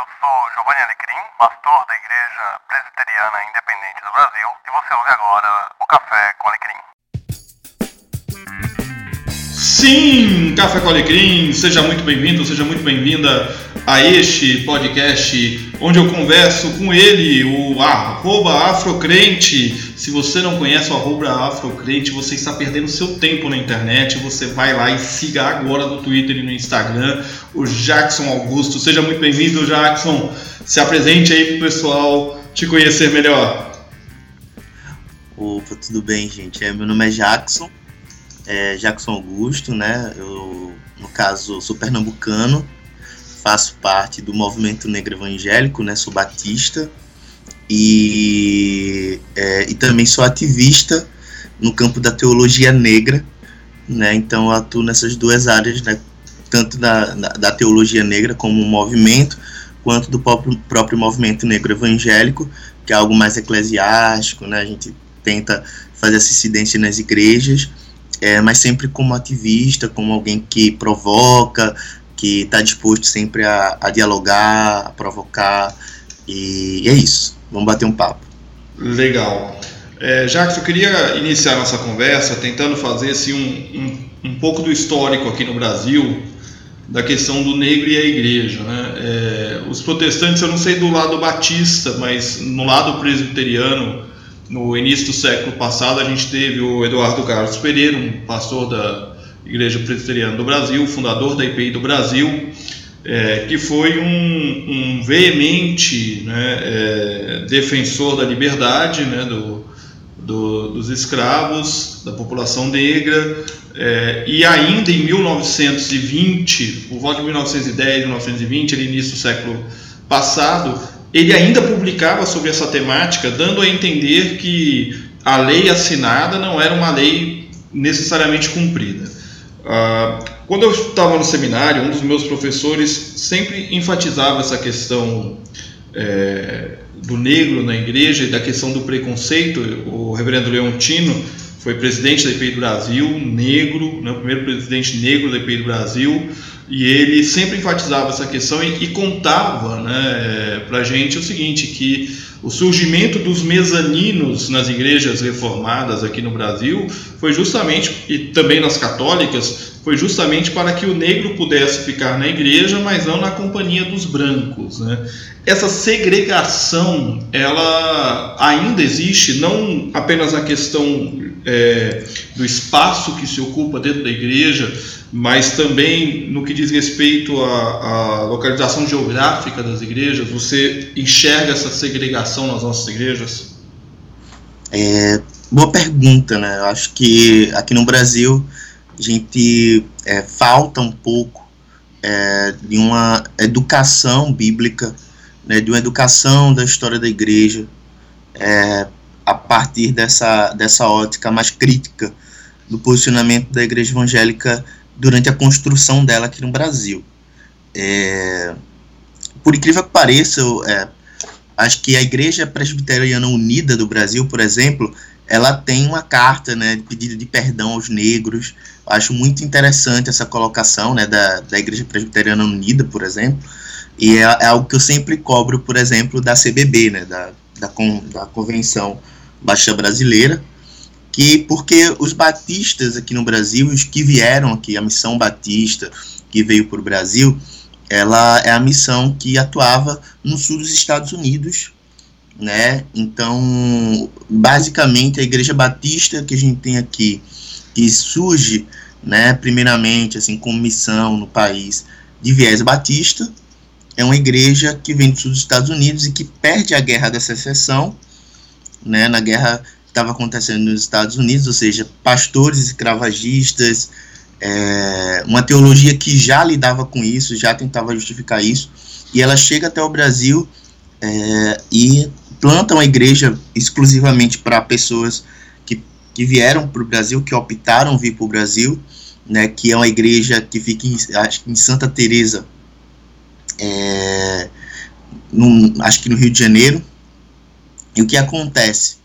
eu sou Giovanni Alecrim, pastor da Igreja Presbiteriana Independente do Brasil, e você ouve agora o Café com Alecrim. Sim, Café com Alecrim, seja muito bem-vindo, seja muito bem-vinda a este podcast onde eu converso com ele, o arroba afrocrente. Se você não conhece o arroba afrocrente, você está perdendo seu tempo na internet. Você vai lá e siga agora no Twitter e no Instagram o Jackson Augusto. Seja muito bem-vindo, Jackson. Se apresente aí pro pessoal te conhecer melhor. Opa, tudo bem, gente? É, meu nome é Jackson, é Jackson Augusto, né? Eu, no caso, sou pernambucano, faço parte do movimento negro evangélico, né? Sou batista e, é, e também sou ativista no campo da teologia negra, né? Então eu atuo nessas duas áreas, né? Tanto da, da, da teologia negra como movimento, quanto do próprio, próprio movimento negro evangélico, que é algo mais eclesiástico, né? A gente tenta fazer essa incidência nas igrejas, é, mas sempre como ativista, como alguém que provoca, que está disposto sempre a, a, dialogar, a provocar, e, é isso. Vamos bater um papo. Legal. É, Jacques, eu queria iniciar nossa conversa tentando fazer assim, um, um, um pouco do histórico aqui no Brasil, da questão do negro e a igreja. Né? É, os protestantes, eu não sei do lado batista, mas no lado presbiteriano, no início do século passado, a gente teve o Eduardo Carlos Pereira, um pastor da Igreja Presbiteriana do Brasil, fundador da IPI do Brasil, é, que foi um, um veemente né, é, defensor da liberdade né, do, do, dos escravos, da população negra, é, e ainda em 1920, por volta de 1910, 1920, ali início do século passado, ele ainda publicava sobre essa temática, dando a entender que a lei assinada não era uma lei necessariamente cumprida. Ah, quando eu estava no seminário, um dos meus professores sempre enfatizava essa questão é, do negro na igreja e da questão do preconceito. O reverendo Leontino foi presidente da IPI do Brasil, negro, né, o primeiro presidente negro da IPI do Brasil, e ele sempre enfatizava essa questão e, e contava né, para a gente o seguinte, que o surgimento dos mezaninos nas igrejas reformadas aqui no Brasil foi justamente, e também nas católicas, foi justamente para que o negro pudesse ficar na igreja, mas não na companhia dos brancos. Né? Essa segregação, ela ainda existe, não apenas a questão é, do espaço que se ocupa dentro da igreja, mas também no que diz respeito à, à, localização geográfica das igrejas, você enxerga essa segregação nas nossas igrejas? É, boa pergunta, né? Eu acho que aqui no Brasil a gente é, falta um pouco é, de uma educação bíblica, né, de uma educação da história da igreja, é, a partir dessa, dessa ótica mais crítica do posicionamento da igreja evangélica durante a construção dela aqui no Brasil. É, por incrível que pareça, eu, é, acho que a Igreja Presbiteriana Unida do Brasil, por exemplo, ela tem uma carta né, de pedido de perdão aos negros. Eu acho muito interessante essa colocação né, da, da Igreja Presbiteriana Unida, por exemplo. E é, é algo que eu sempre cobro, por exemplo, da CBB, né, da, da, con, da Convenção Baixa Brasileira, que porque os batistas aqui no Brasil, os que vieram aqui, a missão batista que veio para o Brasil, ela é a missão que atuava no sul dos Estados Unidos, né? Então, basicamente, a Igreja Batista que a gente tem aqui, que surge, né, primeiramente, assim, como missão no país de viés batista, é uma igreja que vem dos Estados Unidos e que perde a guerra da secessão, né, na guerra estava acontecendo nos Estados Unidos, ou seja, pastores escravagistas, é, uma teologia que já lidava com isso, já tentava justificar isso, e ela chega até o Brasil é, e planta uma igreja exclusivamente para pessoas que, que vieram para o Brasil, que optaram vir para o Brasil, né, que é uma igreja que fica em, acho, em Santa Teresa, é, acho que no Rio de Janeiro. E o que acontece?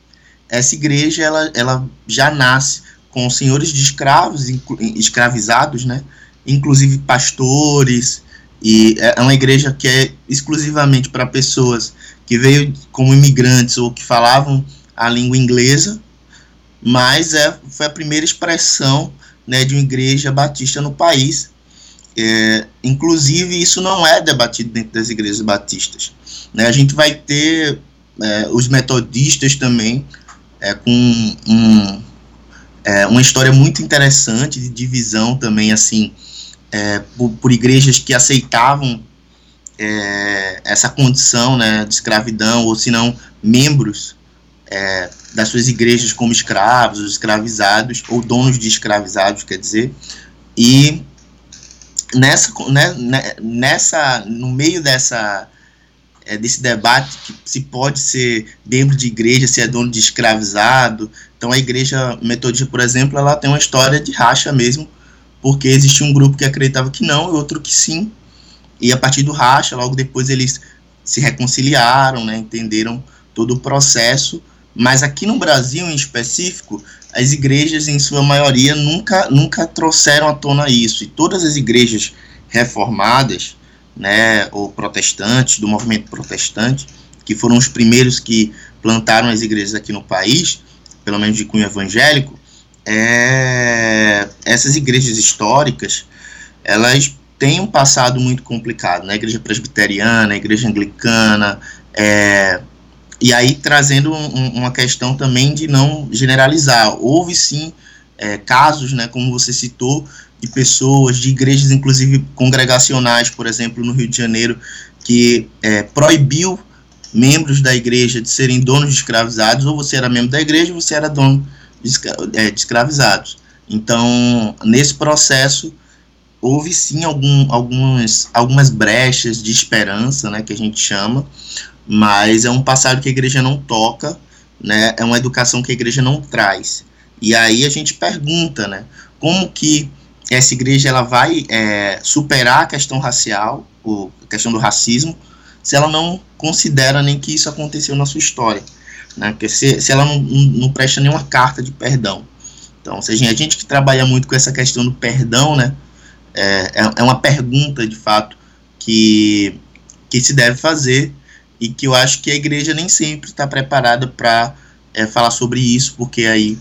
essa igreja ela, ela já nasce com senhores de escravos, escravizados, né? inclusive pastores, E é, é uma igreja que é exclusivamente para pessoas que veio como imigrantes ou que falavam a língua inglesa, mas é, foi a primeira expressão né, de uma igreja batista no país. É, inclusive, isso não é debatido dentro das igrejas batistas. Né? A gente vai ter é, os metodistas também, é, com um, é, uma história muito interessante de divisão também, assim, é, por, por, igrejas que aceitavam é, essa condição né, de escravidão, ou se não, membros das suas igrejas como escravos, escravizados, ou donos de escravizados, quer dizer, e nessa, né, né nessa no meio dessa é, desse debate que se pode ser membro de igreja, se é dono de escravizado. Então a igreja metodista, por exemplo, ela tem uma história de racha mesmo, porque existia um grupo que acreditava que não e outro que sim. E a partir do racha, logo depois eles se reconciliaram, né, entenderam todo o processo. Mas aqui no Brasil, em específico, as igrejas, em sua maioria, nunca, nunca trouxeram à tona isso. E todas as igrejas reformadas, né, ou protestantes, do movimento protestante, que foram os primeiros que plantaram as igrejas aqui no país, pelo menos de cunho evangélico, é, essas igrejas históricas, elas têm um passado muito complicado, né, a igreja presbiteriana, a igreja anglicana, é, e aí trazendo um, uma questão também de não generalizar, houve sim é, casos, né, como você citou, de pessoas, de igrejas, inclusive congregacionais, por exemplo, no Rio de Janeiro, que é, proibiu membros da igreja de serem donos de escravizados, ou você era membro da igreja ou você era dono de, é, de escravizados. Então, nesse processo, houve sim algum, algumas, algumas brechas de esperança, né, que a gente chama, mas é um passado que a igreja não toca, né, é uma educação que a igreja não traz. E aí a gente pergunta, né, como que essa igreja ela vai é, superar a questão racial, a questão do racismo, se ela não considera nem que isso aconteceu na sua história. Né? Porque se, se ela não, não presta nenhuma carta de perdão. Então, seja, a gente que trabalha muito com essa questão do perdão, né, é, é, é uma pergunta, de fato, que, que se deve fazer e que eu acho que a igreja nem sempre está preparada para é, falar sobre isso, porque aí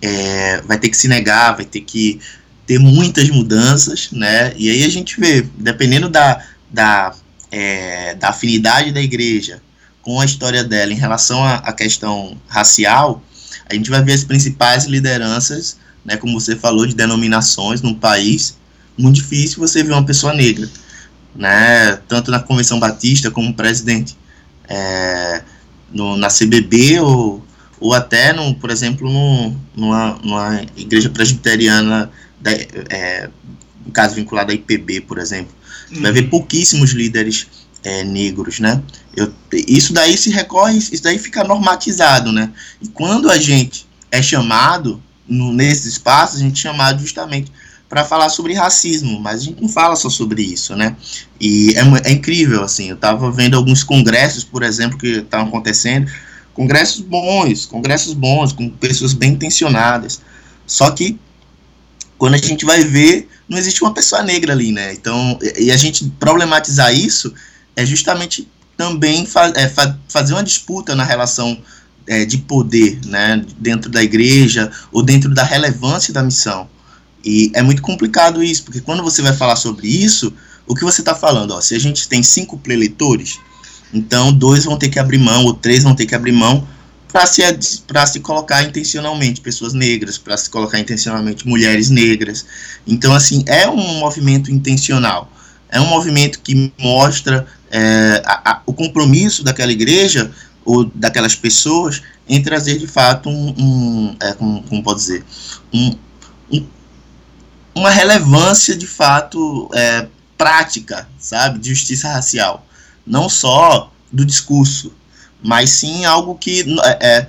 é, vai ter que se negar, vai ter que ter muitas mudanças, né? E aí a gente vê, dependendo da, da, é, da afinidade da igreja com a história dela em relação à, questão racial, a gente vai ver as principais lideranças, né, como você falou, de denominações no país. Muito difícil você ver uma pessoa negra, né? Tanto na Convenção Batista como presidente é, no, na CBB ou, ou até, no, por exemplo, no, numa, numa igreja presbiteriana da, é, no caso vinculado à IPB, por exemplo, uhum. vai ver pouquíssimos líderes é, negros, né? Eu, isso daí se recorre, isso daí fica normatizado, né? E quando a gente é chamado no, nesses espaços, a gente é chamado justamente para falar sobre racismo, mas a gente não fala só sobre isso, né? E é, é incrível, assim, eu estava vendo alguns congressos, por exemplo, que estavam acontecendo, congressos bons, congressos bons, com pessoas bem intencionadas, só que quando a gente vai ver, não existe uma pessoa negra ali, né? Então, e a gente problematizar isso é justamente também fa é, fa fazer uma disputa na relação é, de poder, né, dentro da igreja ou dentro da relevância da missão. E é muito complicado isso, porque quando você vai falar sobre isso, o que você está falando? Ó, se a gente tem cinco preleitores, então dois vão ter que abrir mão, ou três vão ter que abrir mão para se, se colocar intencionalmente pessoas negras, para se colocar intencionalmente mulheres negras. Então, assim, é um movimento intencional. É um movimento que mostra é, a, a, o compromisso daquela igreja ou daquelas pessoas em trazer de fato um, um é, como, como pode dizer, um, um, uma relevância de fato é, prática, sabe, de justiça racial, não só do discurso, mas sim algo que, é, é,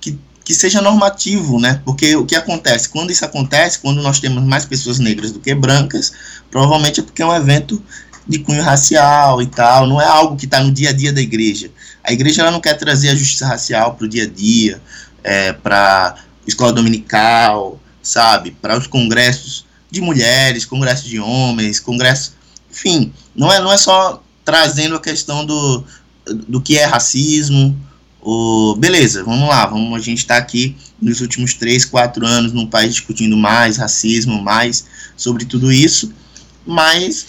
que, que seja normativo, né? Porque o que acontece? Quando isso acontece, quando nós temos mais pessoas negras do que brancas, provavelmente é porque é um evento de cunho racial e tal, não é algo que está no dia a dia da igreja. A igreja ela não quer trazer a justiça racial para o dia a dia, é, para escola dominical, sabe, para os congressos de mulheres, congressos de homens, congressos enfim, não é, não é só trazendo a questão do, do que é racismo, o, beleza, vamos lá, vamos, a gente está aqui nos últimos 3, 4 anos num país discutindo mais racismo, mais sobre tudo isso, mas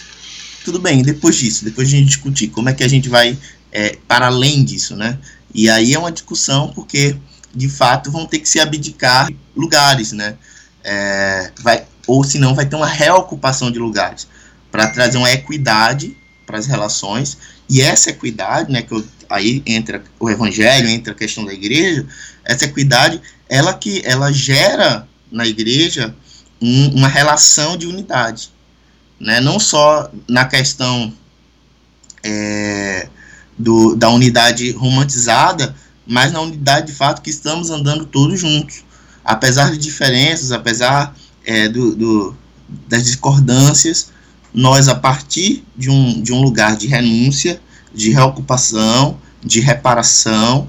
tudo bem, depois disso, depois de a gente discutir como é que a gente vai é, para além disso, né? E aí é uma discussão porque, de fato, vão ter que se abdicar lugares, né? É, vai, ou senão vai ter uma reocupação de lugares para trazer uma equidade para as relações. E essa equidade, né, que eu, aí entra o evangelho, entra a questão da igreja, essa equidade, ela que ela gera na igreja um, uma relação de unidade, né, não só na questão é, do, da unidade romantizada, mas na unidade de fato que estamos andando todos juntos, apesar de diferenças, apesar é, do, do, das discordâncias, nós, a partir de um, de um lugar de renúncia, de reocupação, de reparação,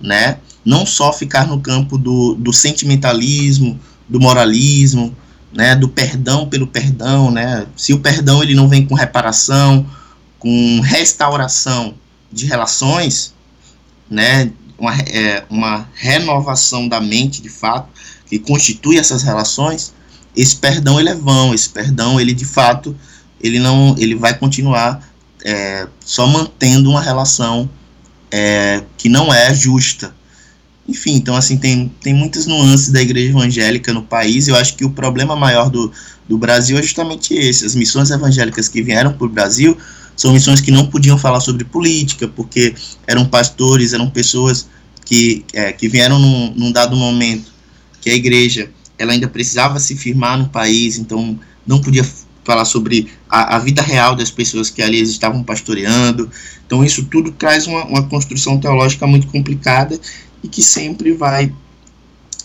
né? não só ficar no campo do, do sentimentalismo, do moralismo, né? do perdão pelo perdão. Né? Se o perdão ele não vem com reparação, com restauração de relações, né? uma, é, uma renovação da mente, de fato, que constitui essas relações, esse perdão ele é vão, esse perdão ele de fato ele não ele vai continuar é, só mantendo uma relação é, que não é justa. Enfim, então assim tem, tem muitas nuances da igreja evangélica no país. Eu acho que o problema maior do, do Brasil é justamente esse. As missões evangélicas que vieram para o Brasil são missões que não podiam falar sobre política, porque eram pastores, eram pessoas que, é, que vieram num, num dado momento que a igreja ela ainda precisava se firmar no país, então não podia falar sobre a, a, vida real das pessoas que ali estavam pastoreando. Então, isso tudo traz uma, uma construção teológica muito complicada e que sempre vai,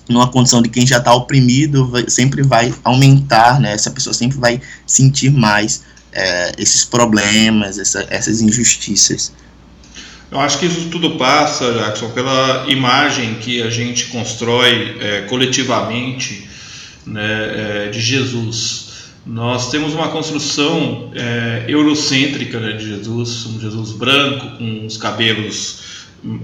numa condição de quem já está oprimido, vai, sempre vai aumentar, né? essa pessoa sempre vai sentir mais é, esses problemas, essa, essas injustiças. Eu acho que isso tudo passa, Jackson, pela imagem que a gente constrói é, coletivamente né, é, de Jesus. Nós temos uma construção é, eurocêntrica né, de Jesus, um Jesus branco, com os cabelos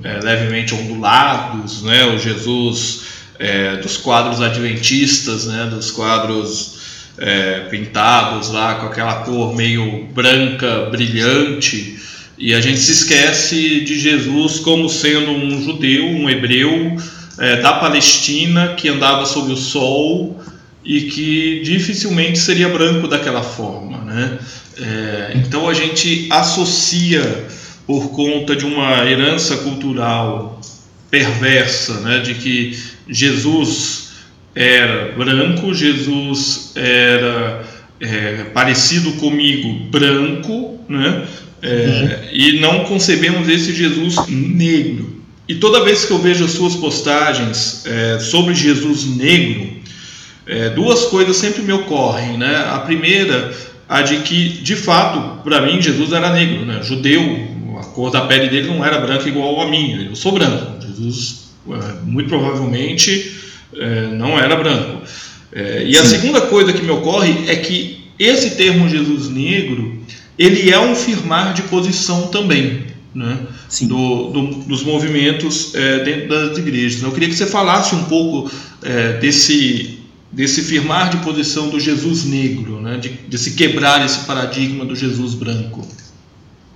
é, levemente ondulados, né, o Jesus é, dos quadros adventistas, né, dos quadros é, pintados lá com aquela cor meio branca, brilhante, e a gente se esquece de Jesus como sendo um judeu, um hebreu é, da Palestina que andava sob o sol e que dificilmente seria branco daquela forma. Né? É, então a gente associa, por conta de uma herança cultural perversa, né, de que Jesus era branco, Jesus era é, parecido comigo, branco, né? É, uhum. e não concebemos esse Jesus negro. E toda vez que eu vejo as suas postagens é, sobre Jesus negro, é, duas coisas sempre me ocorrem, né? A primeira, a de que, de fato, para mim, Jesus era negro, né? Judeu, a cor da pele dele não era branca igual a minha. Eu sou branco. Jesus, é, muito provavelmente, é, não era branco. É, e Sim. a segunda coisa que me ocorre é que esse termo Jesus negro, ele é um firmar de posição também. Né, do, do, dos movimentos é, dentro das igrejas. Eu queria que você falasse um pouco é, desse desse firmar de posição do Jesus negro, né? de, de se quebrar esse paradigma do Jesus branco.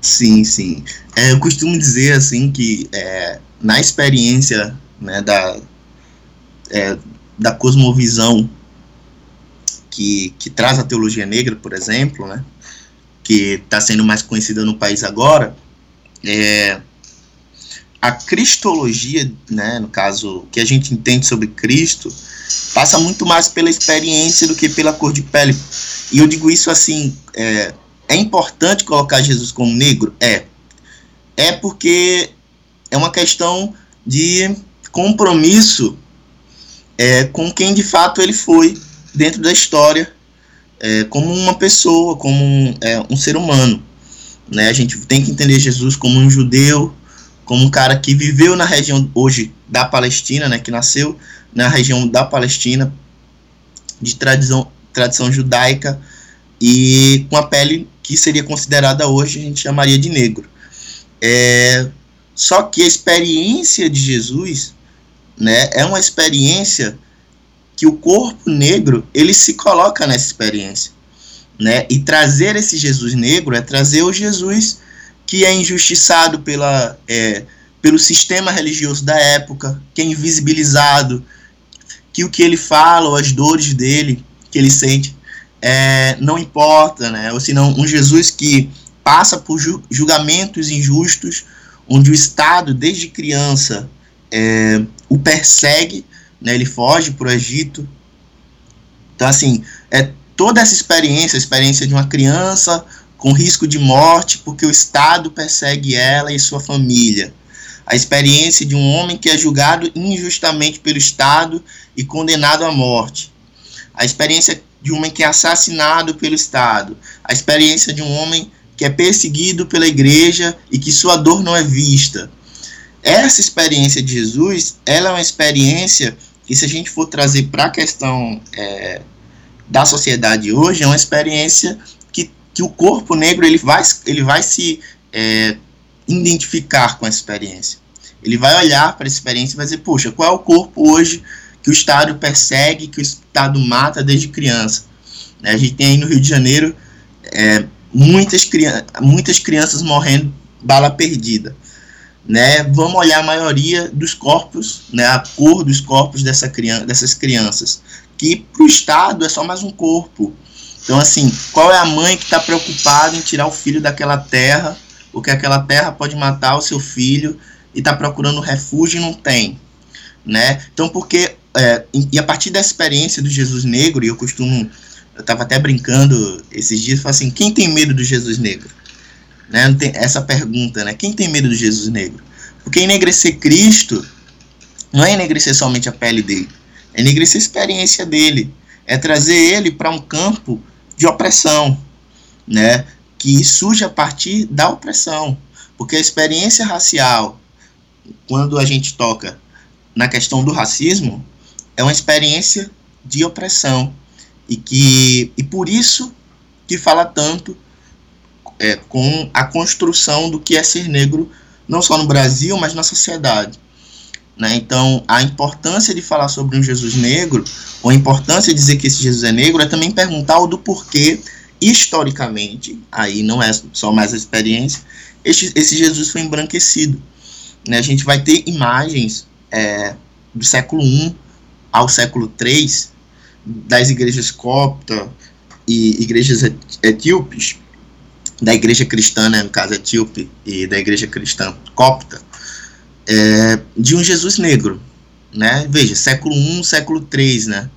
Sim, sim. É, eu costumo dizer assim que é, na experiência né, da, é, da cosmovisão que, que traz a teologia negra, por exemplo, né, que está sendo mais conhecida no país agora, é, a cristologia, né, no caso, que a gente entende sobre Cristo, passa muito mais pela experiência do que pela cor de pele. E eu digo isso assim, é, é importante colocar Jesus como negro? É. É porque é uma questão de compromisso é, com quem de fato ele foi dentro da história, é, como uma pessoa, como um, é, um ser humano. Né? A gente tem que entender Jesus como um judeu, como um cara que viveu na região hoje da Palestina, né, que nasceu na região da Palestina, de tradição, tradição judaica, e com a pele que seria considerada hoje a gente chamaria de negro. É, só que a experiência de Jesus né, é uma experiência que o corpo negro ele se coloca nessa experiência. Né? E trazer esse Jesus negro é trazer o Jesus que é injustiçado pela, é, pelo sistema religioso da época, que é invisibilizado, que o que ele fala, ou as dores dele, que ele sente, é, não importa, né? Ou senão um Jesus que passa por julgamentos injustos, onde o Estado, desde criança, é, o persegue, né? Ele foge para o Egito. Então, assim, é toda essa experiência, a experiência de uma criança com risco de morte, porque o Estado persegue ela e sua família. A experiência de um homem que é julgado injustamente pelo Estado e condenado à morte. A experiência de um homem que é assassinado pelo Estado. A experiência de um homem que é perseguido pela igreja e que sua dor não é vista. Essa experiência de Jesus, ela é uma experiência que, se a gente for trazer para a questão é, da sociedade hoje, é uma experiência que o corpo negro ele vai, ele vai se é, identificar com essa experiência. Ele vai olhar para essa experiência e vai dizer, puxa, qual é o corpo hoje que o Estado persegue, que o Estado mata desde criança? Né, a gente tem aí no Rio de Janeiro é, muitas, crianças, muitas crianças morrendo bala perdida. Né, vamos olhar a maioria dos corpos, né, a cor dos corpos dessa criança, dessas crianças, que para o Estado é só mais um corpo, então, assim, qual é a mãe que está preocupada em tirar o filho daquela terra, porque aquela terra pode matar o seu filho e está procurando refúgio e não tem, né? Então, porque é, e a partir da experiência do Jesus negro, e eu costumo, eu estava até brincando esses dias, falei assim, quem tem medo do Jesus negro? Né? Essa pergunta, né? Quem tem medo do Jesus negro? Porque enegrecer Cristo não é enegrecer somente a pele dele, é enegrecer a experiência dele, é trazer ele para um campo de opressão, né? Que surge a partir da opressão, porque a experiência racial, quando a gente toca na questão do racismo, é uma experiência de opressão e que e por isso que fala tanto é, com a construção do que é ser negro não só no Brasil, mas na sociedade. Né? Então, a importância de falar sobre um Jesus negro, ou a importância de dizer que esse Jesus é negro, é também perguntar o do porquê, historicamente, aí não é só mais a experiência, esse, Jesus foi embranquecido. Né? A gente vai ter imagens é, do século I ao século III das igrejas copta e igrejas etíopes, da igreja cristã, né, no caso etíope, e da igreja cristã copta, é, de um Jesus negro, né? Veja, século I, século III, né?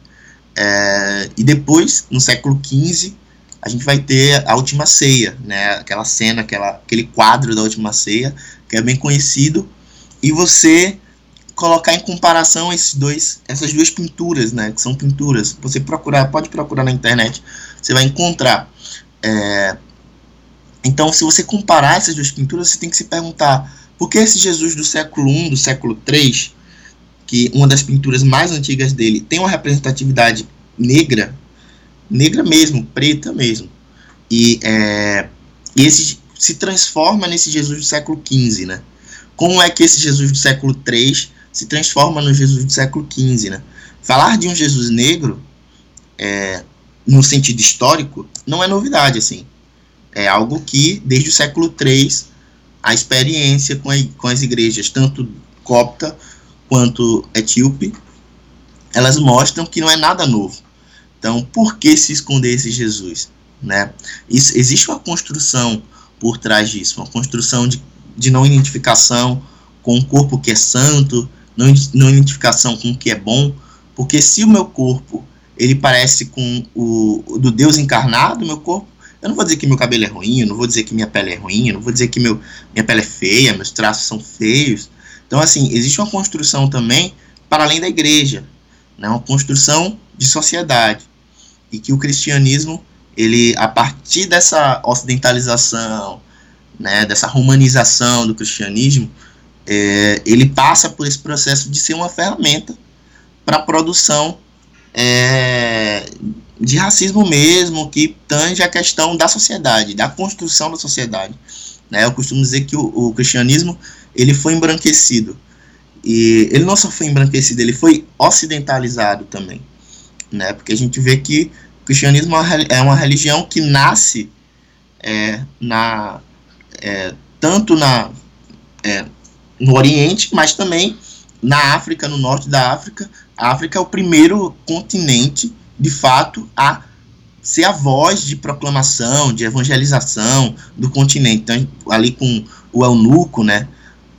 É, e depois, no século XV, a gente vai ter a Última Ceia, né? Aquela cena, aquela, aquele quadro da Última Ceia, que é bem conhecido, e você colocar em comparação esses dois, essas duas pinturas, né? Que são pinturas. Você procurar, pode procurar na internet, você vai encontrar. É, então, se você comparar essas duas pinturas, você tem que se perguntar porque esse Jesus do século I, do século III, que uma das pinturas mais antigas dele tem uma representatividade negra, negra mesmo, preta mesmo, e, é, e esse se transforma nesse Jesus do século XV, né? Como é que esse Jesus do século III se transforma no Jesus do século XV, né? Falar de um Jesus negro, é, no sentido histórico, não é novidade, assim. É algo que, desde o século III, a experiência com, a, com as igrejas, tanto copta quanto etíope, elas mostram que não é nada novo. Então, por que se esconder esse Jesus? Né? Isso, existe uma construção por trás disso, uma construção de, de não identificação com o corpo que é santo, não, não identificação com o que é bom, porque se o meu corpo ele parece com o, do Deus encarnado, meu corpo eu não vou dizer que meu cabelo é ruim, eu não vou dizer que minha pele é ruim, eu não vou dizer que meu, minha pele é feia, meus traços são feios. Então, assim, existe uma construção também para além da igreja, né? uma construção de sociedade. E que o cristianismo, ele, a partir dessa ocidentalização, né, dessa romanização do cristianismo, é, ele passa por esse processo de ser uma ferramenta para a produção é, de racismo mesmo, que tange a questão da sociedade, da construção da sociedade. Né? Eu costumo dizer que o, o cristianismo ele foi embranquecido. E ele não só foi embranquecido, ele foi ocidentalizado também. Né? Porque a gente vê que o cristianismo é uma religião que nasce é, na, é, tanto na, é, no Oriente, mas também na África, no norte da África. A África é o primeiro continente, de fato, a ser a voz de proclamação, de evangelização do continente. Então, ali com o eunuco, né,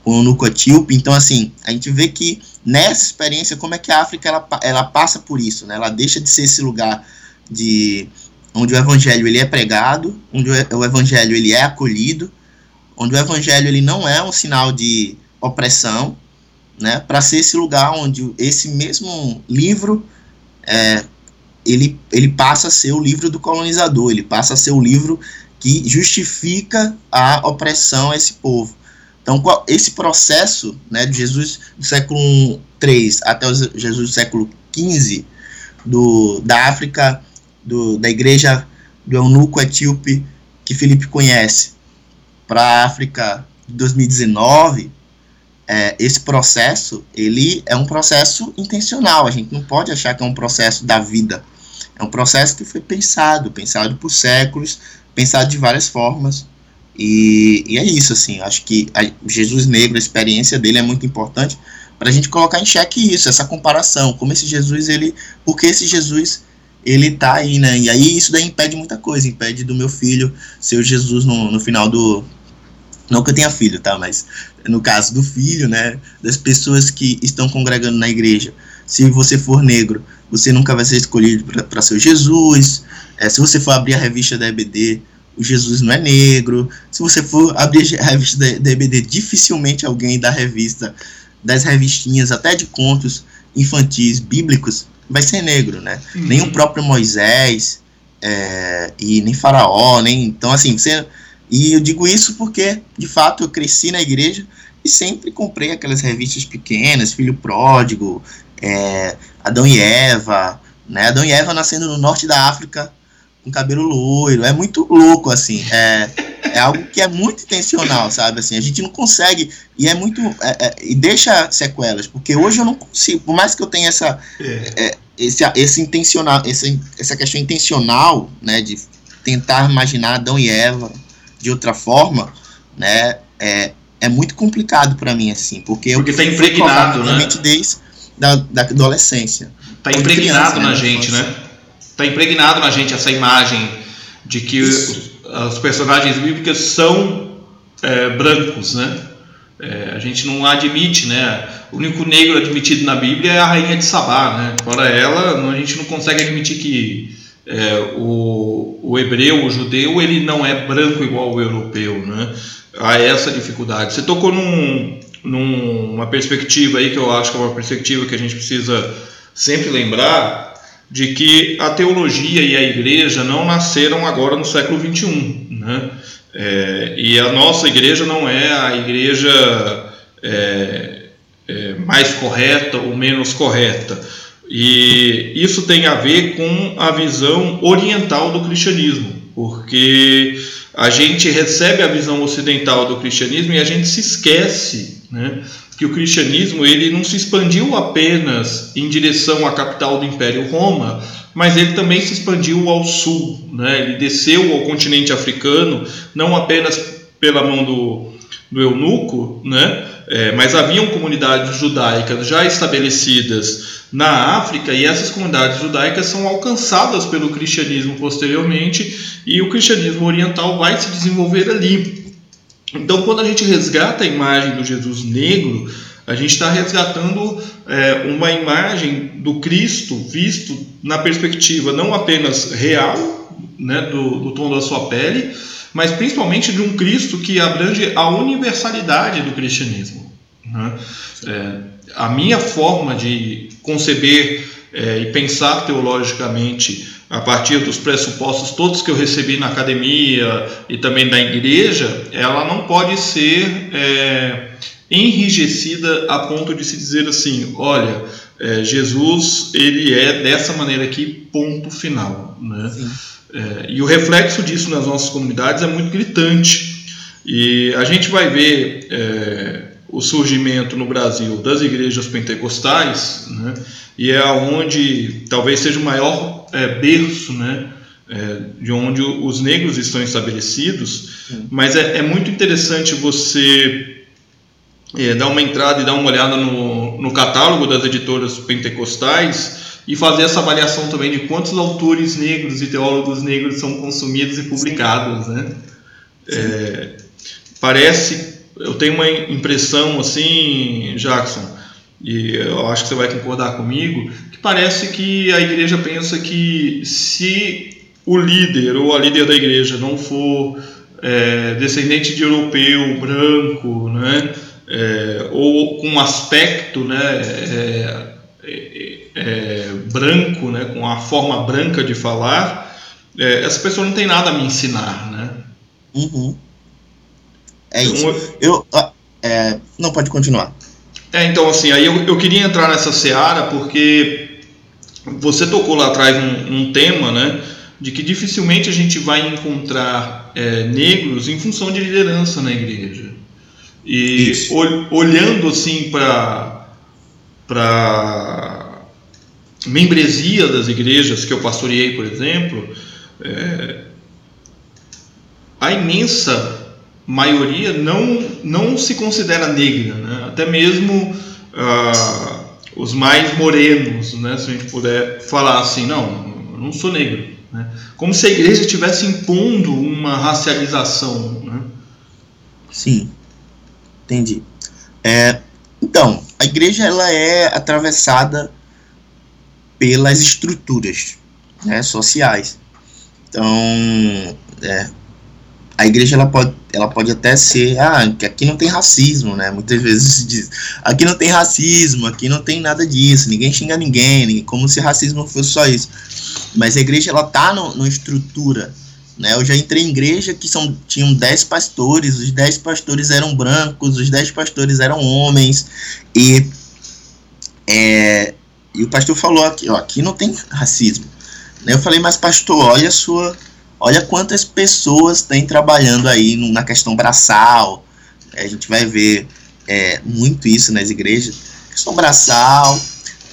com o eunuco etíope. Então, assim, a gente vê que nessa experiência, como é que a África ela, ela passa por isso, né? Ela deixa de ser esse lugar de onde o evangelho ele é pregado, onde o evangelho ele é acolhido, onde o evangelho ele não é um sinal de opressão, né, para ser esse lugar onde esse mesmo livro é, ele, ele passa a ser o livro do colonizador, ele passa a ser o livro que justifica a opressão a esse povo. Então, esse processo né, de Jesus do século 3 até o Jesus do século 15, do, da África, do, da igreja do eunuco etíope que Felipe conhece, para a África de 2019, é, esse processo ele é um processo intencional. A gente não pode achar que é um processo da vida. É um processo que foi pensado, pensado por séculos, pensado de várias formas. E, e é isso, assim. Acho que a, Jesus Negro, a experiência dele é muito importante para a gente colocar em xeque isso, essa comparação, como esse Jesus ele, porque esse Jesus ele tá aí, né? E aí isso daí impede muita coisa, impede do meu filho ser o Jesus no, no final do, não que eu tenha filho, tá? Mas no caso do filho, né? Das pessoas que estão congregando na igreja. Se você for negro, você nunca vai ser escolhido para ser Jesus. É, se você for abrir a revista da EBD, o Jesus não é negro. Se você for abrir a revista da, da EBD, dificilmente alguém da revista, das revistinhas, até de contos infantis bíblicos, vai ser negro, né? Uhum. Nem o próprio Moisés, é, e nem Faraó, nem. Então, assim, você e eu digo isso porque, de fato, eu cresci na igreja e sempre comprei aquelas revistas pequenas, Filho Pródigo, é, Adão e Eva, né? Adão e Eva nascendo no norte da África com cabelo loiro, é muito louco, assim, é, é algo que é muito intencional, sabe, assim, a gente não consegue, e é muito, é, é, e deixa sequelas, porque hoje eu não consigo, por mais que eu tenha essa, é. é esse, esse intencional, essa, essa questão intencional, né, de tentar imaginar Adão e Eva, de outra forma, né, é, é muito complicado para mim, assim, porque, porque eu tá impregnado, né? desde da, da adolescência. Tá impregnado criança, na né, gente, né? Tá impregnado na gente essa imagem de que os, os, personagens bíblicos são é, brancos, né? É, a gente não admite, né? O único negro admitido na Bíblia é a rainha de Sabá, né? Fora ela, a gente não consegue admitir que é, o, o hebreu, o judeu, ele não é branco igual o europeu, né? Há essa dificuldade. Você tocou num, numa perspectiva aí que eu acho que é uma perspectiva que a gente precisa sempre lembrar de que a teologia e a igreja não nasceram agora no século 21, né? É, e a nossa igreja não é a igreja é, é, mais correta ou menos correta e isso tem a ver com a visão oriental do cristianismo, porque a gente recebe a visão ocidental do cristianismo e a gente se esquece né, que o cristianismo ele não se expandiu apenas em direção à capital do Império Roma, mas ele também se expandiu ao sul. Né, ele desceu ao continente africano, não apenas pela mão do, do eunuco, né, é, mas haviam comunidades judaicas já estabelecidas na África e essas comunidades judaicas são alcançadas pelo cristianismo posteriormente e o cristianismo oriental vai se desenvolver ali. Então, quando a gente resgata a imagem do Jesus negro, a gente está resgatando é, uma imagem do Cristo visto na perspectiva não apenas real, né, do, do tom da sua pele, mas principalmente de um Cristo que abrange a universalidade do cristianismo. Né? É, a minha forma de conceber é, e pensar teologicamente a partir dos pressupostos todos que eu recebi na academia e também da igreja, ela não pode ser é, enrijecida a ponto de se dizer assim, olha, é, Jesus ele é dessa maneira aqui ponto final. Né? É, e o reflexo disso nas nossas comunidades é muito gritante. E a gente vai ver é, o surgimento no Brasil das igrejas pentecostais, né? e é onde talvez seja o maior é, berço né? É, de onde os negros estão estabelecidos, mas é, é, muito interessante você é, dar uma entrada e dar uma olhada no, no catálogo das editoras pentecostais e fazer essa avaliação também de quantos autores negros e teólogos negros são consumidos e publicados, né? É, parece, eu tenho uma impressão assim, Jackson, e eu acho que você vai concordar comigo, que parece que a igreja pensa que se o líder ou a líder da igreja não for é, descendente de europeu, branco, né? é, ou com um aspecto né, é, é, é, branco, né, com a forma branca de falar, é, essa pessoa não tem nada a me ensinar. Né? Uhum. É então, isso. Eu, ah, não, pode continuar. É, então, assim, aí eu, eu queria entrar nessa seara porque você tocou lá atrás um, um tema, né? de que dificilmente a gente vai encontrar é, negros em função de liderança na igreja. E ol, olhando assim para para membresia das igrejas que eu pastoreei, por exemplo, é, a imensa maioria não, não se considera negra, né? até mesmo ah, os mais morenos, né? se a gente puder falar assim, não, eu não sou negro. Né? Como se a igreja estivesse impondo uma racialização. Né? Sim. Entendi. É, então, a igreja ela é atravessada pelas estruturas né, sociais. Então, é, a igreja ela pode, ela pode até ser, ah, que aqui não tem racismo, né? Muitas vezes se diz, aqui não tem racismo, aqui não tem nada disso, ninguém xinga ninguém, como se racismo fosse só isso. Mas a igreja ela tá no, numa estrutura né? Eu já entrei em igreja que são, tinham 10 pastores, os 10 pastores eram brancos, os 10 pastores eram homens, e, é, e o pastor falou aqui, ó, aqui não tem racismo. Né? Eu falei, mas pastor, olha a sua, olha quantas pessoas têm trabalhando aí na questão braçal, a gente vai ver é, muito isso nas igrejas, questão braçal,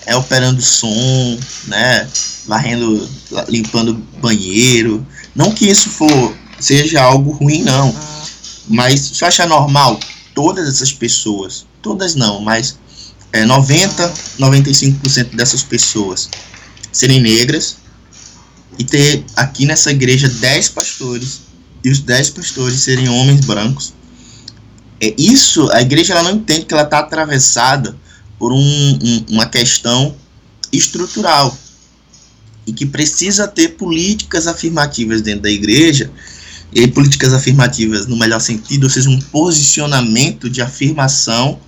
é operando som, né, varrendo, limpando banheiro, não que isso for seja algo ruim, não. Mas se eu achar normal todas essas pessoas, todas não, mas é, 90, 95% dessas pessoas serem negras e ter aqui nessa igreja 10 pastores e os 10 pastores serem homens brancos. É isso, a igreja ela não entende que ela está atravessada por um, um, uma questão estrutural e que precisa ter políticas afirmativas dentro da igreja, e políticas afirmativas no melhor sentido, ou seja, um posicionamento de afirmação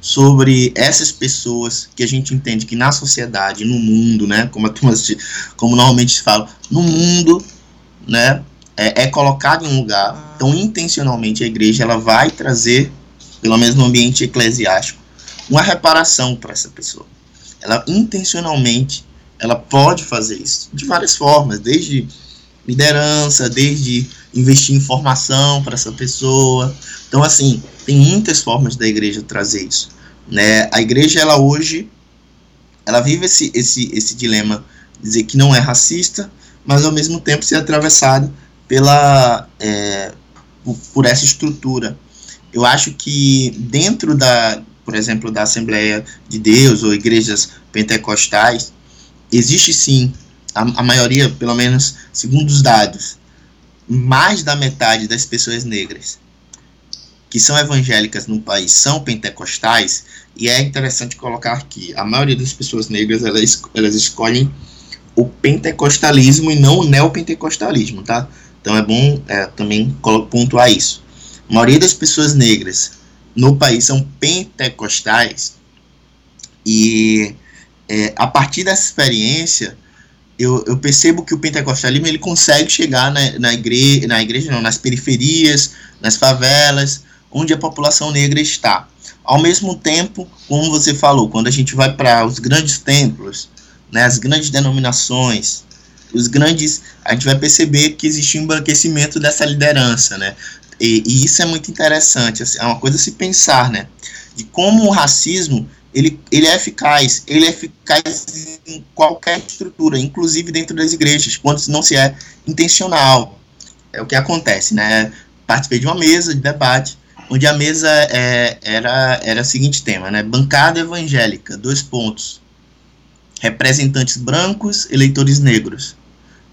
sobre essas pessoas que a gente entende que na sociedade, no mundo, né, como, a turma, como normalmente se fala, no mundo, né, é, é colocado em um lugar. Então, intencionalmente, a igreja ela vai trazer, pelo menos no ambiente eclesiástico, uma reparação para essa pessoa. Ela intencionalmente ela pode fazer isso de várias formas, desde liderança, desde investir em formação para essa pessoa. Então, assim, tem muitas formas da igreja trazer isso. Né? A igreja, ela hoje, ela vive esse, esse, esse dilema, dizer que não é racista, mas ao mesmo tempo ser atravessada pela, é, por, por essa estrutura. Eu acho que dentro da, por exemplo, da Assembleia de Deus ou igrejas pentecostais, existe sim, a, a maioria, pelo menos segundo os dados, mais da metade das pessoas negras que são evangélicas no país são pentecostais, e é interessante colocar aqui, a maioria das pessoas negras, elas, elas escolhem o pentecostalismo e não o neopentecostalismo, tá? Então é bom é, também pontuar isso. A maioria das pessoas negras no país são pentecostais, e é, a partir dessa experiência, eu, eu, percebo que o pentecostalismo ele consegue chegar na, na, igreja, na igreja, não, nas periferias, nas favelas, onde a população negra está. Ao mesmo tempo, como você falou, quando a gente vai para os grandes templos, né, as grandes denominações, os grandes, a gente vai perceber que existe um embranquecimento dessa liderança, né? E, e isso é muito interessante, assim, é uma coisa a se pensar, né? De como o racismo ele, ele é eficaz, ele é eficaz em qualquer estrutura, inclusive dentro das igrejas, quando não se é intencional. É o que acontece, né? Participei de uma mesa de debate, onde a mesa é, era, era o seguinte tema, né? Bancada evangélica, dois pontos. Representantes brancos, eleitores negros.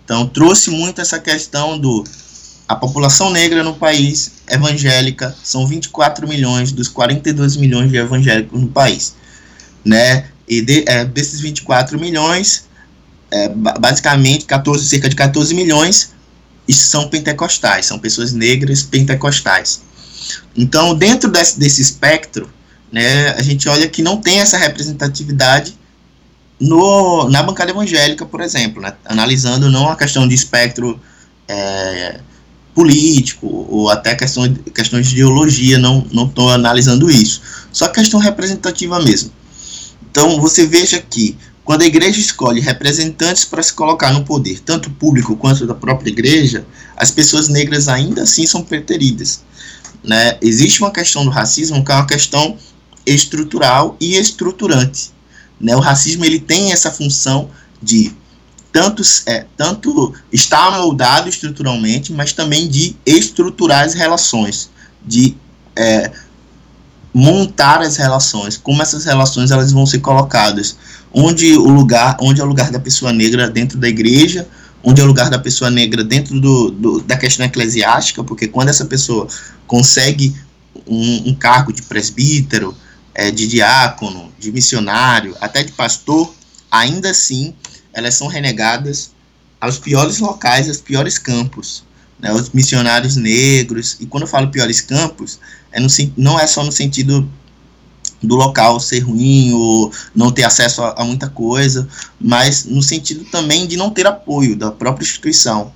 Então trouxe muito essa questão do a população negra no país evangélica são 24 milhões dos 42 milhões de evangélicos no país, né? E de, é, desses 24 milhões, é, basicamente 14, cerca de 14 milhões são pentecostais, são pessoas negras pentecostais. Então, dentro desse, desse espectro, né, a gente olha que não tem essa representatividade no, na bancada evangélica, por exemplo, né, analisando não a questão de espectro é, político ou até questão, questões de ideologia, não estou analisando isso, só questão representativa mesmo. Então, você veja que quando a igreja escolhe representantes para se colocar no poder, tanto público quanto da própria igreja, as pessoas negras ainda assim são preteridas né, existe uma questão do racismo que é uma questão estrutural e estruturante. Né? O racismo ele tem essa função de tanto, é, tanto estar moldado estruturalmente, mas também de estruturar as relações, de é, montar as relações, como essas relações elas vão ser colocadas, onde o lugar, onde é o lugar da pessoa negra dentro da igreja, onde é o lugar da pessoa negra dentro do, do da questão eclesiástica, porque quando essa pessoa consegue um, um cargo de presbítero, é, de diácono, de missionário, até de pastor, ainda assim elas são renegadas aos piores locais, aos piores campos, né, os missionários negros. E quando eu falo piores campos, é no, não é só no sentido do local ser ruim ou não ter acesso a, a, muita coisa, mas no sentido também de não ter apoio da própria instituição,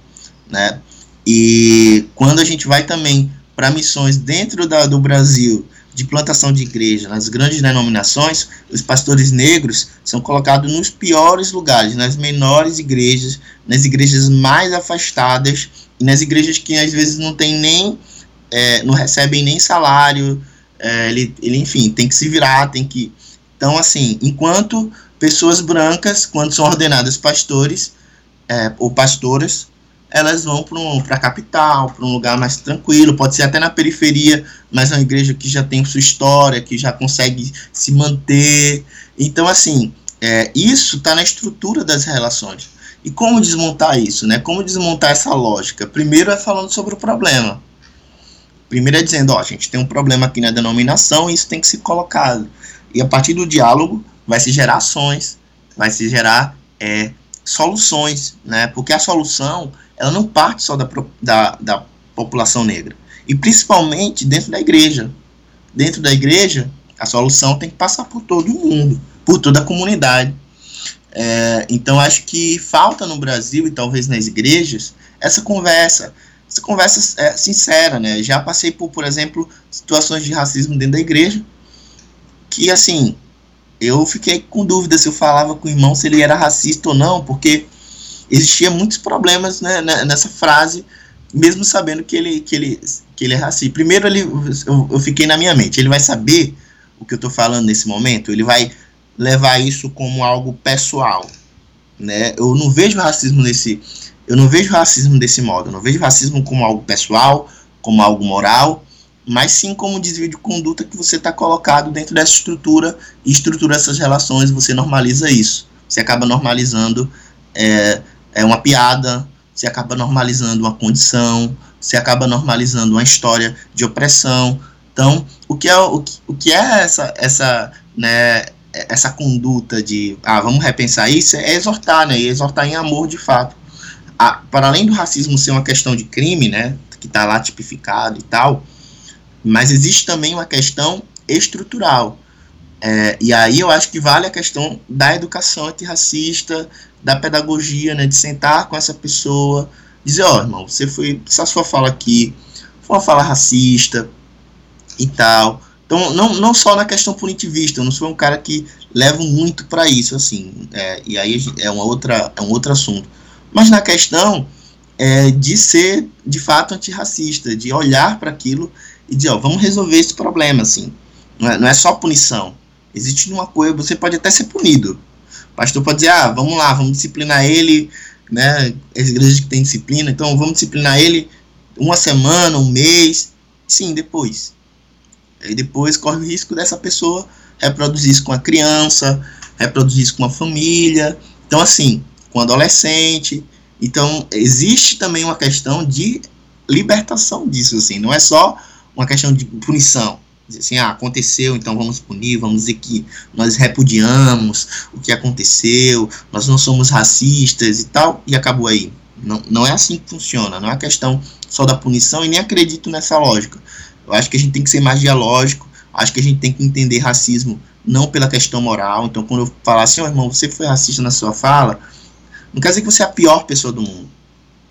né? E quando a gente vai também para missões dentro da, do Brasil de plantação de igreja, nas grandes denominações, os pastores negros são colocados nos piores lugares, nas menores igrejas, nas igrejas mais afastadas e nas igrejas que às vezes não tem nem é, não recebem nem salário, é, ele, ele enfim tem que se virar, tem que então assim, enquanto pessoas brancas, quando são ordenadas pastores é, ou pastoras, elas vão para um, a capital, para um lugar mais tranquilo, pode ser até na periferia, mas é uma igreja que já tem sua história, que já consegue se manter. Então, assim, é, isso está na estrutura das relações. E como desmontar isso, né? Como desmontar essa lógica? Primeiro é falando sobre o problema. Primeiro é dizendo, ó, a gente tem um problema aqui na denominação e isso tem que ser colocado. E a partir do diálogo vai se gerar ações, vai se gerar é, soluções, né? Porque a solução ela não parte só da, da, da população negra. E principalmente dentro da igreja. Dentro da igreja, a solução tem que passar por todo mundo, por toda a comunidade. É, então acho que falta no Brasil e talvez nas igrejas essa conversa, essa conversa é, sincera, né? Já passei por, por exemplo, situações de racismo dentro da igreja que assim eu fiquei com dúvida se eu falava com o irmão se ele era racista ou não, porque existia muitos problemas né, né, nessa frase, mesmo sabendo que ele, que ele, que ele é racista. Primeiro, ele, eu, eu fiquei na minha mente, ele vai saber o que eu estou falando nesse momento, ele vai levar isso como algo pessoal. Né? Eu não vejo racismo nesse, eu não vejo racismo desse modo, eu não vejo racismo como algo pessoal, como algo moral, mas sim como desvio de conduta que você está colocado dentro dessa estrutura e estrutura essas relações, você normaliza isso. Você acaba normalizando é, é uma piada, você acaba normalizando uma condição, você acaba normalizando uma história de opressão. Então, o que é, o que, o que é essa, essa, né, essa conduta de, ah, vamos repensar isso, é exortar, né, e exortar em amor de fato. Ah, para além do racismo ser uma questão de crime, né, que está lá tipificado e tal, mas existe também uma questão estrutural. É, e aí eu acho que vale a questão da educação antirracista, da pedagogia, né, de sentar com essa pessoa, dizer, ó, oh, irmão, você foi, essa sua fala aqui foi uma fala racista e tal. Então, não, não só na questão punitivista, eu não sou um cara que leva muito para isso, assim, é, e aí é, uma outra, é um outro assunto. Mas na questão é, de ser de fato antirracista, de olhar para aquilo e dizer, ó, vamos resolver esse problema, assim. Não é, não é só punição. Existe uma coisa, você pode até ser punido. O pastor pode dizer, ah, vamos lá, vamos disciplinar ele, né? As igrejas que têm disciplina, então vamos disciplinar ele uma semana, um mês. Sim, depois. E depois corre o risco dessa pessoa reproduzir isso com a criança, reproduzir isso com a família. Então, assim, com adolescente. Então, existe também uma questão de libertação disso, assim. Não é só uma questão de punição. Assim, ah, aconteceu, então vamos punir, vamos dizer que nós repudiamos o que aconteceu, nós não somos racistas e tal, e acabou aí. Não, não é assim que funciona, não é questão só da punição e nem acredito nessa lógica. Eu acho que a gente tem que ser mais dialógico, acho que a gente tem que entender racismo não pela questão moral. Então, quando eu falar assim, oh, irmão, você foi racista na sua fala, não quer dizer que você é a pior pessoa do mundo,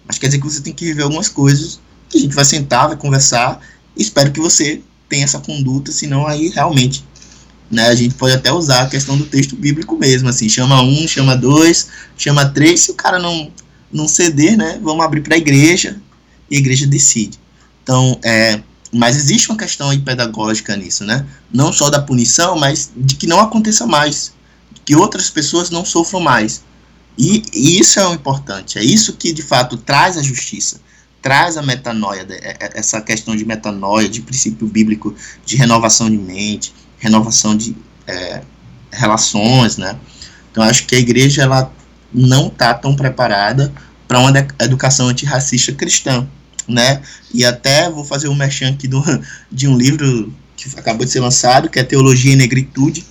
mas quer dizer que você tem que viver algumas coisas que a gente vai sentar, vai conversar, espero que você tenha essa conduta, senão aí realmente né, a gente pode até usar a questão do texto bíblico mesmo, assim, chama um, chama dois, chama três, se o cara não, não ceder, né, vamos abrir para a igreja, e a igreja decide. Então, é, mas existe uma questão aí pedagógica nisso, né? Não só da punição, mas de que não aconteça mais, que outras pessoas não sofram mais. E, e isso é o importante, é isso que de fato traz a justiça, traz a metanoia, é, é, essa questão de metanoia, de princípio bíblico de renovação de mente, renovação de é, relações, né? Então acho que a igreja ela não está tão preparada para uma educação antirracista cristã né? E até vou fazer um merchan aqui do, de um livro que acabou de ser lançado, que é Teologia e Negritude,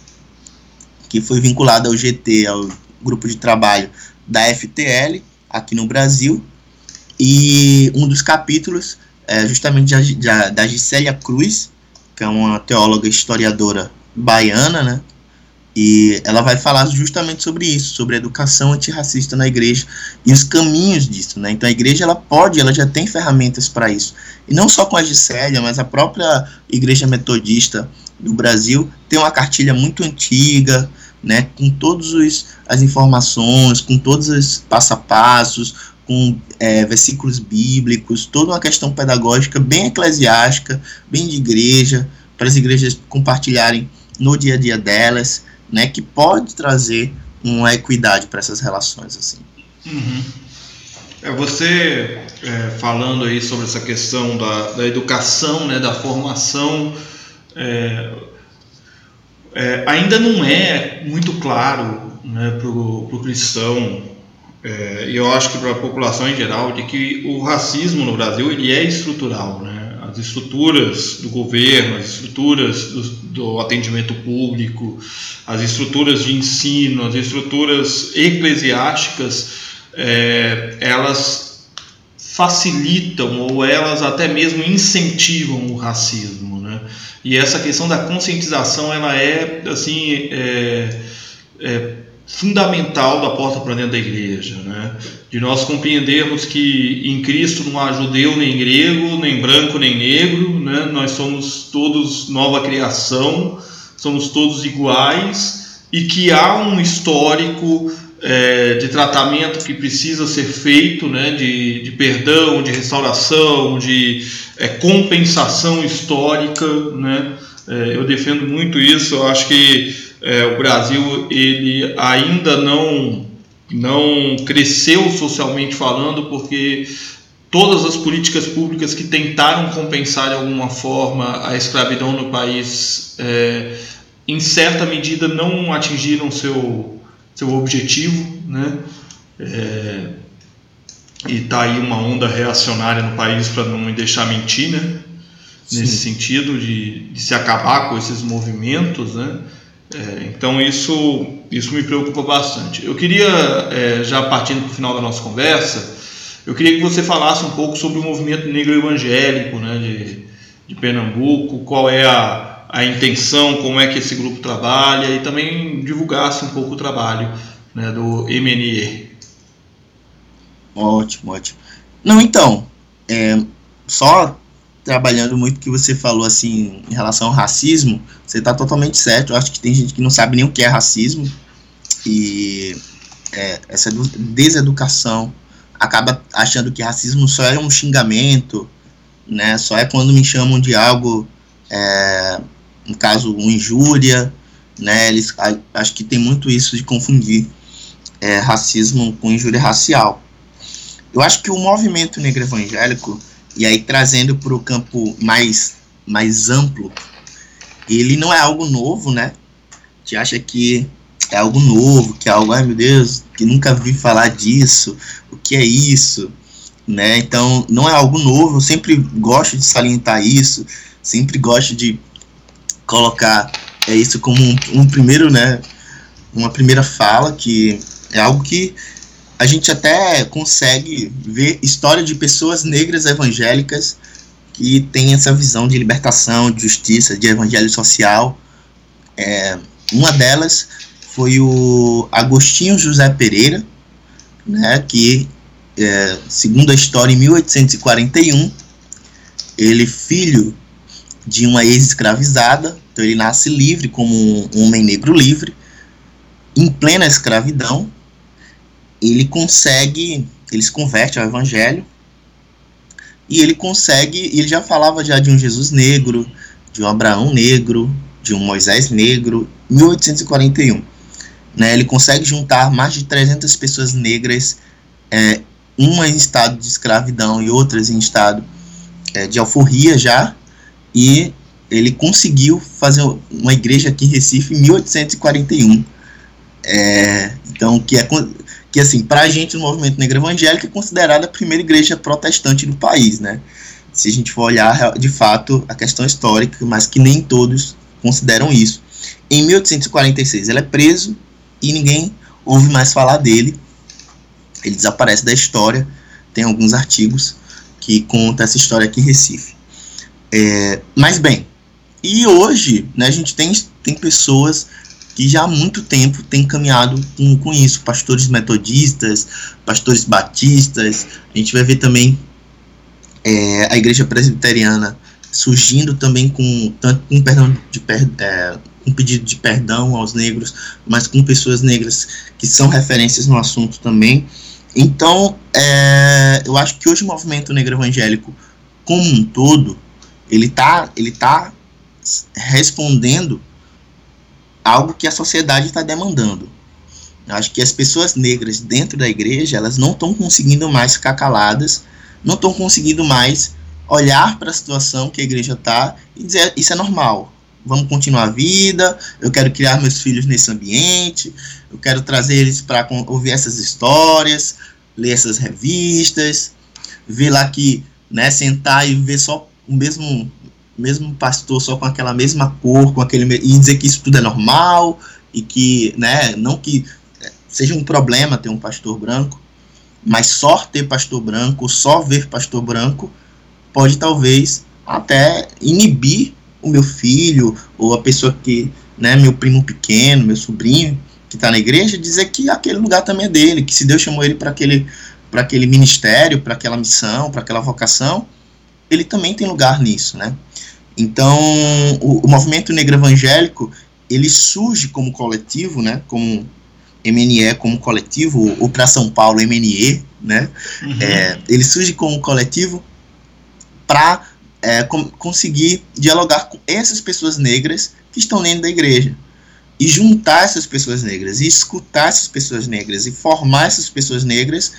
que foi vinculado ao GT, ao grupo de trabalho da FTL, aqui no Brasil. E um dos capítulos é justamente da, da Gisélia Cruz, que é uma teóloga historiadora baiana, né? E ela vai falar justamente sobre isso, sobre a educação antirracista na igreja e os caminhos disso, né? Então a igreja ela pode, ela já tem ferramentas para isso. E não só com a Gisélia, mas a própria igreja metodista do Brasil tem uma cartilha muito antiga, né, com todas as informações, com todos os passo a passos, com é, versículos bíblicos, toda uma questão pedagógica bem eclesiástica, bem de igreja, para as igrejas compartilharem no dia a dia delas né, que pode trazer uma equidade para essas relações assim. Uhum. É, você é, falando aí sobre essa questão da, da educação, né, da formação, é, é, ainda não é muito claro né, para o cristão é, e eu acho que para a população em geral de que o racismo no Brasil ele é estrutural, né? as estruturas do governo, as estruturas do, do, atendimento público, as estruturas de ensino, as estruturas eclesiásticas, é, elas facilitam ou elas até mesmo incentivam o racismo, né? E essa questão da conscientização ela é assim é, é fundamental da porta para dentro da igreja, né? de nós compreendermos que em Cristo não há judeu nem grego, nem branco nem negro, né? nós somos todos nova criação, somos todos iguais e que há um histórico é, de tratamento que precisa ser feito, né? de, de perdão, de restauração, de é, compensação histórica. Né? É, eu defendo muito isso, eu acho que é, o Brasil ele ainda não não cresceu socialmente falando porque todas as políticas públicas que tentaram compensar de alguma forma a escravidão no país é, em certa medida não atingiram seu seu objetivo né? É, e está aí uma onda reacionária no país para não me deixar mentir né? Nesse sentido de, de se acabar com esses movimentos né? É, então isso, isso me preocupa bastante. Eu queria, é, já partindo para o final da nossa conversa, eu queria que você falasse um pouco sobre o movimento negro evangélico né, de, de Pernambuco, qual é a, a intenção, como é que esse grupo trabalha e também divulgasse um pouco o trabalho né, do MNE. Ótimo, ótimo. Não, então, é, só trabalhando muito que você falou assim em relação ao racismo, você está totalmente certo. Eu acho que tem gente que não sabe nem o que é racismo e é, essa deseducação acaba achando que racismo só é um xingamento, né? Só é quando me chamam de algo, é, no caso, uma injúria, né? Eles acho que tem muito isso de confundir é, racismo com injúria racial. Eu acho que o movimento negro evangélico, e aí trazendo para o campo mais, mais amplo, ele não é algo novo, né? A gente acha que é algo novo, que é algo, ai meu Deus, que nunca vi falar disso, o que é isso, né? Então, não é algo novo, eu sempre gosto de salientar isso, sempre gosto de colocar é isso como um, um primeiro, né, uma primeira fala que é algo que a gente até consegue ver história de pessoas negras evangélicas que têm essa visão de libertação, de justiça, de evangelho social. É, uma delas foi o Agostinho José Pereira, né, que, é, segundo a história, em 1841, ele, filho de uma ex-escravizada, então ele nasce livre, como um homem negro livre, em plena escravidão, ele consegue, ele se converte ao evangelho, e ele consegue, ele já falava já de um Jesus negro, de um Abraão negro, de um Moisés negro, 1841 né, ele consegue juntar mais de 300 pessoas negras, é, uma em estado de escravidão e outras em estado é, de alforria já, e ele conseguiu fazer uma igreja aqui em Recife em 1841. É, então, que é que assim, para a gente no movimento negro evangélico é considerada a primeira igreja protestante do país, né? Se a gente for olhar de fato a questão histórica, mas que nem todos consideram isso. Em 1846 ele é preso e ninguém ouve mais falar dele. Ele desaparece da história. Tem alguns artigos que contam essa história aqui em Recife. É, mas bem, e hoje né, a gente tem, tem pessoas que já há muito tempo têm caminhado com, com isso, pastores metodistas, pastores batistas, a gente vai ver também é, a igreja presbiteriana surgindo também com tanto com perdão de é, um pedido de perdão aos negros, mas com pessoas negras que são referências no assunto também. Então, é, eu acho que hoje o movimento negro evangélico, como um todo, ele está ele tá respondendo algo que a sociedade está demandando. Eu acho que as pessoas negras dentro da igreja, elas não estão conseguindo mais ficar caladas, não estão conseguindo mais olhar para a situação que a igreja está e dizer isso é normal, vamos continuar a vida, eu quero criar meus filhos nesse ambiente, eu quero trazer eles para ouvir essas histórias, ler essas revistas, ver lá que, né, sentar e ver só o mesmo mesmo pastor só com aquela mesma cor, com aquele e dizer que isso tudo é normal e que, né, não que é, seja um problema ter um pastor branco, mas só ter pastor branco, só ver pastor branco pode talvez até inibir o meu filho, ou a pessoa que, né, meu primo pequeno, meu sobrinho, que está na igreja, dizer que aquele lugar também é dele, que se Deus chamou ele para aquele, aquele ministério, para aquela missão, para aquela vocação, ele também tem lugar nisso, né? Então, o, o, movimento negro evangélico, ele surge como coletivo, né? Como MNE como coletivo, ou para São Paulo, MNE, né? Uhum. É, ele surge como coletivo para é, com, conseguir dialogar com essas pessoas negras que estão dentro da igreja e juntar essas pessoas negras e escutar essas pessoas negras e formar essas pessoas negras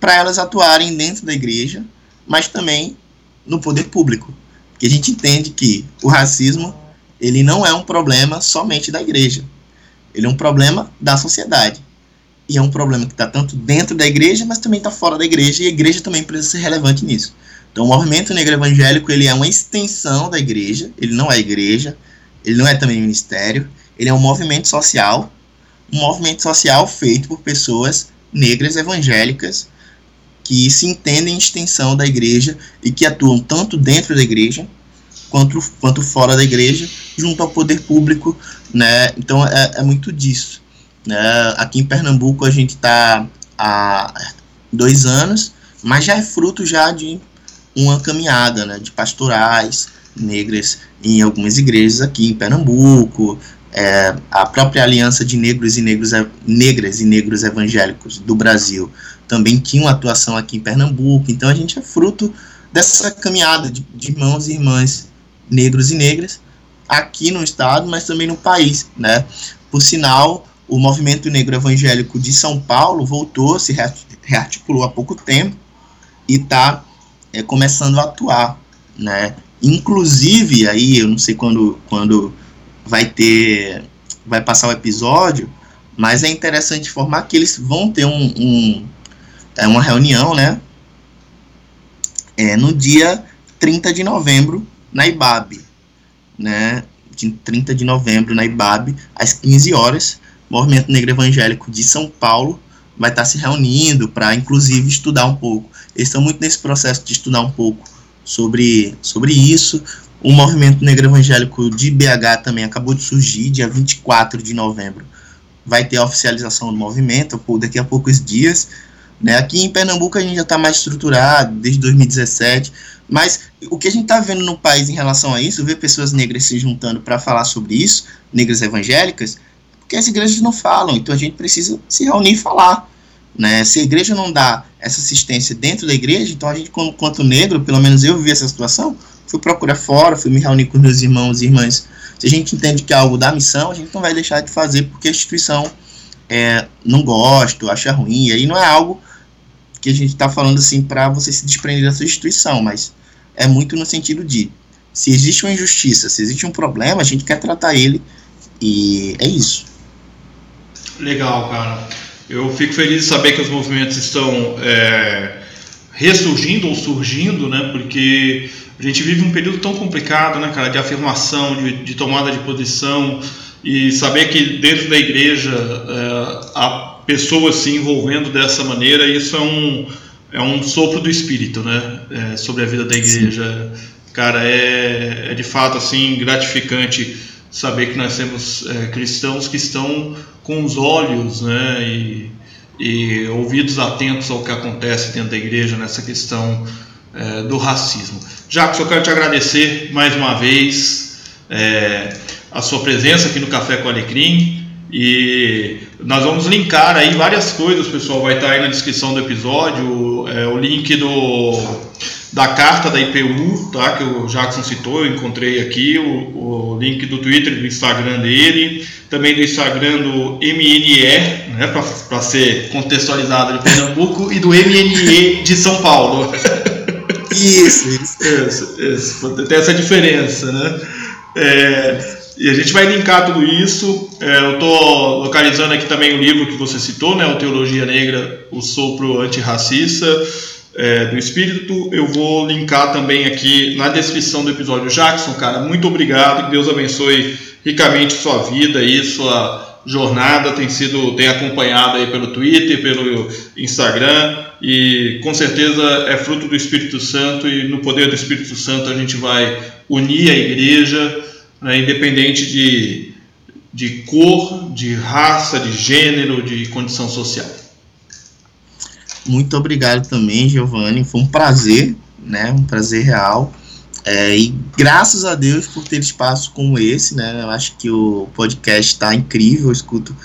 para elas atuarem dentro da igreja, mas também no poder público, porque a gente entende que o racismo ele não é um problema somente da igreja, ele é um problema da sociedade. E é um problema que está tanto dentro da igreja, mas também está fora da igreja e a igreja também precisa ser relevante nisso. Então, o movimento negro evangélico ele é uma extensão da igreja, ele não é igreja, ele não é também ministério, ele é um movimento social, um movimento social feito por pessoas negras evangélicas que se entendem extensão da igreja e que atuam tanto dentro da igreja quanto, quanto fora da igreja, junto ao poder público, né? Então é, é muito disso. Né? Aqui em Pernambuco a gente está há dois anos, mas já é fruto já de uma caminhada né, de pastorais negras em algumas igrejas aqui em Pernambuco, é, a própria Aliança de Negros e Negros, Negras e Negros Evangélicos do Brasil também tinha uma atuação aqui em Pernambuco, então a gente é fruto dessa caminhada de, de irmãos e irmãs negros e negras aqui no estado, mas também no país, né? Por sinal, o movimento negro evangélico de São Paulo voltou, se rearticulou há pouco tempo e está é, começando a atuar, né? Inclusive, aí, eu não sei quando, quando vai ter, vai passar o episódio, mas é interessante informar que eles vão ter um, um é uma reunião, né? É, no dia 30 de novembro, na IBAB, né? De 30 de novembro, na IBAB, às 15 horas, o Movimento Negro Evangélico de São Paulo vai estar se reunindo para, inclusive, estudar um pouco. Eles estão muito nesse processo de estudar um pouco sobre, sobre isso. O Movimento Negro Evangélico de BH também acabou de surgir, dia 24 de novembro. Vai ter a oficialização do movimento, por daqui a poucos dias. Né? Aqui em Pernambuco a gente já está mais estruturado, desde 2017. Mas o que a gente está vendo no país em relação a isso, ver pessoas negras se juntando para falar sobre isso, negras evangélicas, porque as igrejas não falam, então a gente precisa se reunir e falar. Né? Se a igreja não dá essa assistência dentro da igreja, então a gente, quanto negro, pelo menos eu vi essa situação, fui procurar fora, fui me reunir com meus irmãos e irmãs. Se a gente entende que é algo da missão, a gente não vai deixar de fazer porque a instituição é, não gosta, acha ruim, e aí não é algo que a gente está falando assim para você se desprender da sua instituição, mas é muito no sentido de se existe uma injustiça, se existe um problema, a gente quer tratar ele e é isso. Legal, cara. Eu fico feliz de saber que os movimentos estão é, ressurgindo ou surgindo, né? Porque a gente vive um período tão complicado, né, cara, de afirmação, de, de tomada de posição e saber que dentro da igreja é, há pessoas se envolvendo dessa maneira, isso é um é um sopro do espírito, né? É, sobre a vida da igreja. Sim. Cara, é, é de fato assim gratificante saber que nós temos é, cristãos que estão com os olhos, né? E, e, ouvidos atentos ao que acontece dentro da igreja nessa questão é, do racismo. Jacques, eu quero te agradecer mais uma vez é, a sua presença aqui no Café com Alecrim. E nós vamos linkar aí várias coisas, pessoal. Vai estar aí na descrição do episódio é, o link do, da carta da IPU, tá? Que o Jackson citou, eu encontrei aqui o, o link do Twitter, do Instagram dele, também do Instagram do MNE, né? Para ser contextualizado de Pernambuco, e do MNE de São Paulo. Isso, isso. isso, isso. Tem essa diferença, né? É, e a gente vai linkar tudo isso. É, eu estou localizando aqui também o livro que você citou, né, o Teologia Negra, o Sopro Antirracista é, do Espírito. Eu vou linkar também aqui na descrição do episódio. Jackson, cara, muito obrigado. Que Deus abençoe ricamente sua vida e sua jornada. Tem sido, tem acompanhado aí pelo Twitter, pelo Instagram e com certeza é fruto do Espírito Santo e no poder do Espírito Santo a gente vai unir a igreja né, independente de, de cor, de raça, de gênero, de condição social. Muito obrigado também, Giovanni. Foi um prazer, né? Um prazer real. É, e graças a Deus por ter espaço como esse, né? Eu acho que o podcast está incrível, eu escuto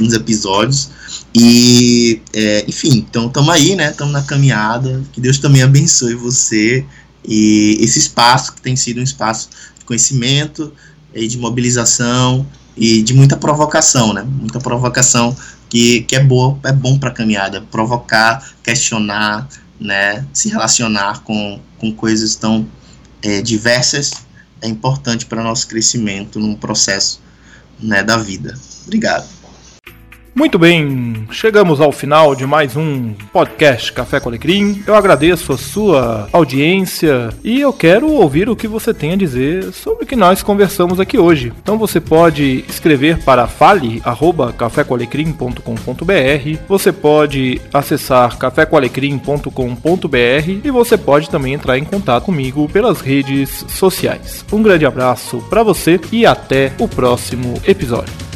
uns episódios. E, é, enfim, então estamos aí, né? Estamos na caminhada. Que Deus também abençoe você e esse espaço que tem sido um espaço de conhecimento, e de mobilização e de muita provocação, né? Muita provocação que, que é boa, é bom para a caminhada, provocar, questionar, né? Se relacionar com, com coisas tão é, diversas é importante para nosso crescimento num processo né, da vida. Obrigado. Muito bem, chegamos ao final de mais um podcast Café com Alecrim. Eu agradeço a sua audiência e eu quero ouvir o que você tem a dizer sobre o que nós conversamos aqui hoje. Então você pode escrever para fale@cafécoalecrim.com.br, você pode acessar cafécoalecrim.com.br e você pode também entrar em contato comigo pelas redes sociais. Um grande abraço para você e até o próximo episódio.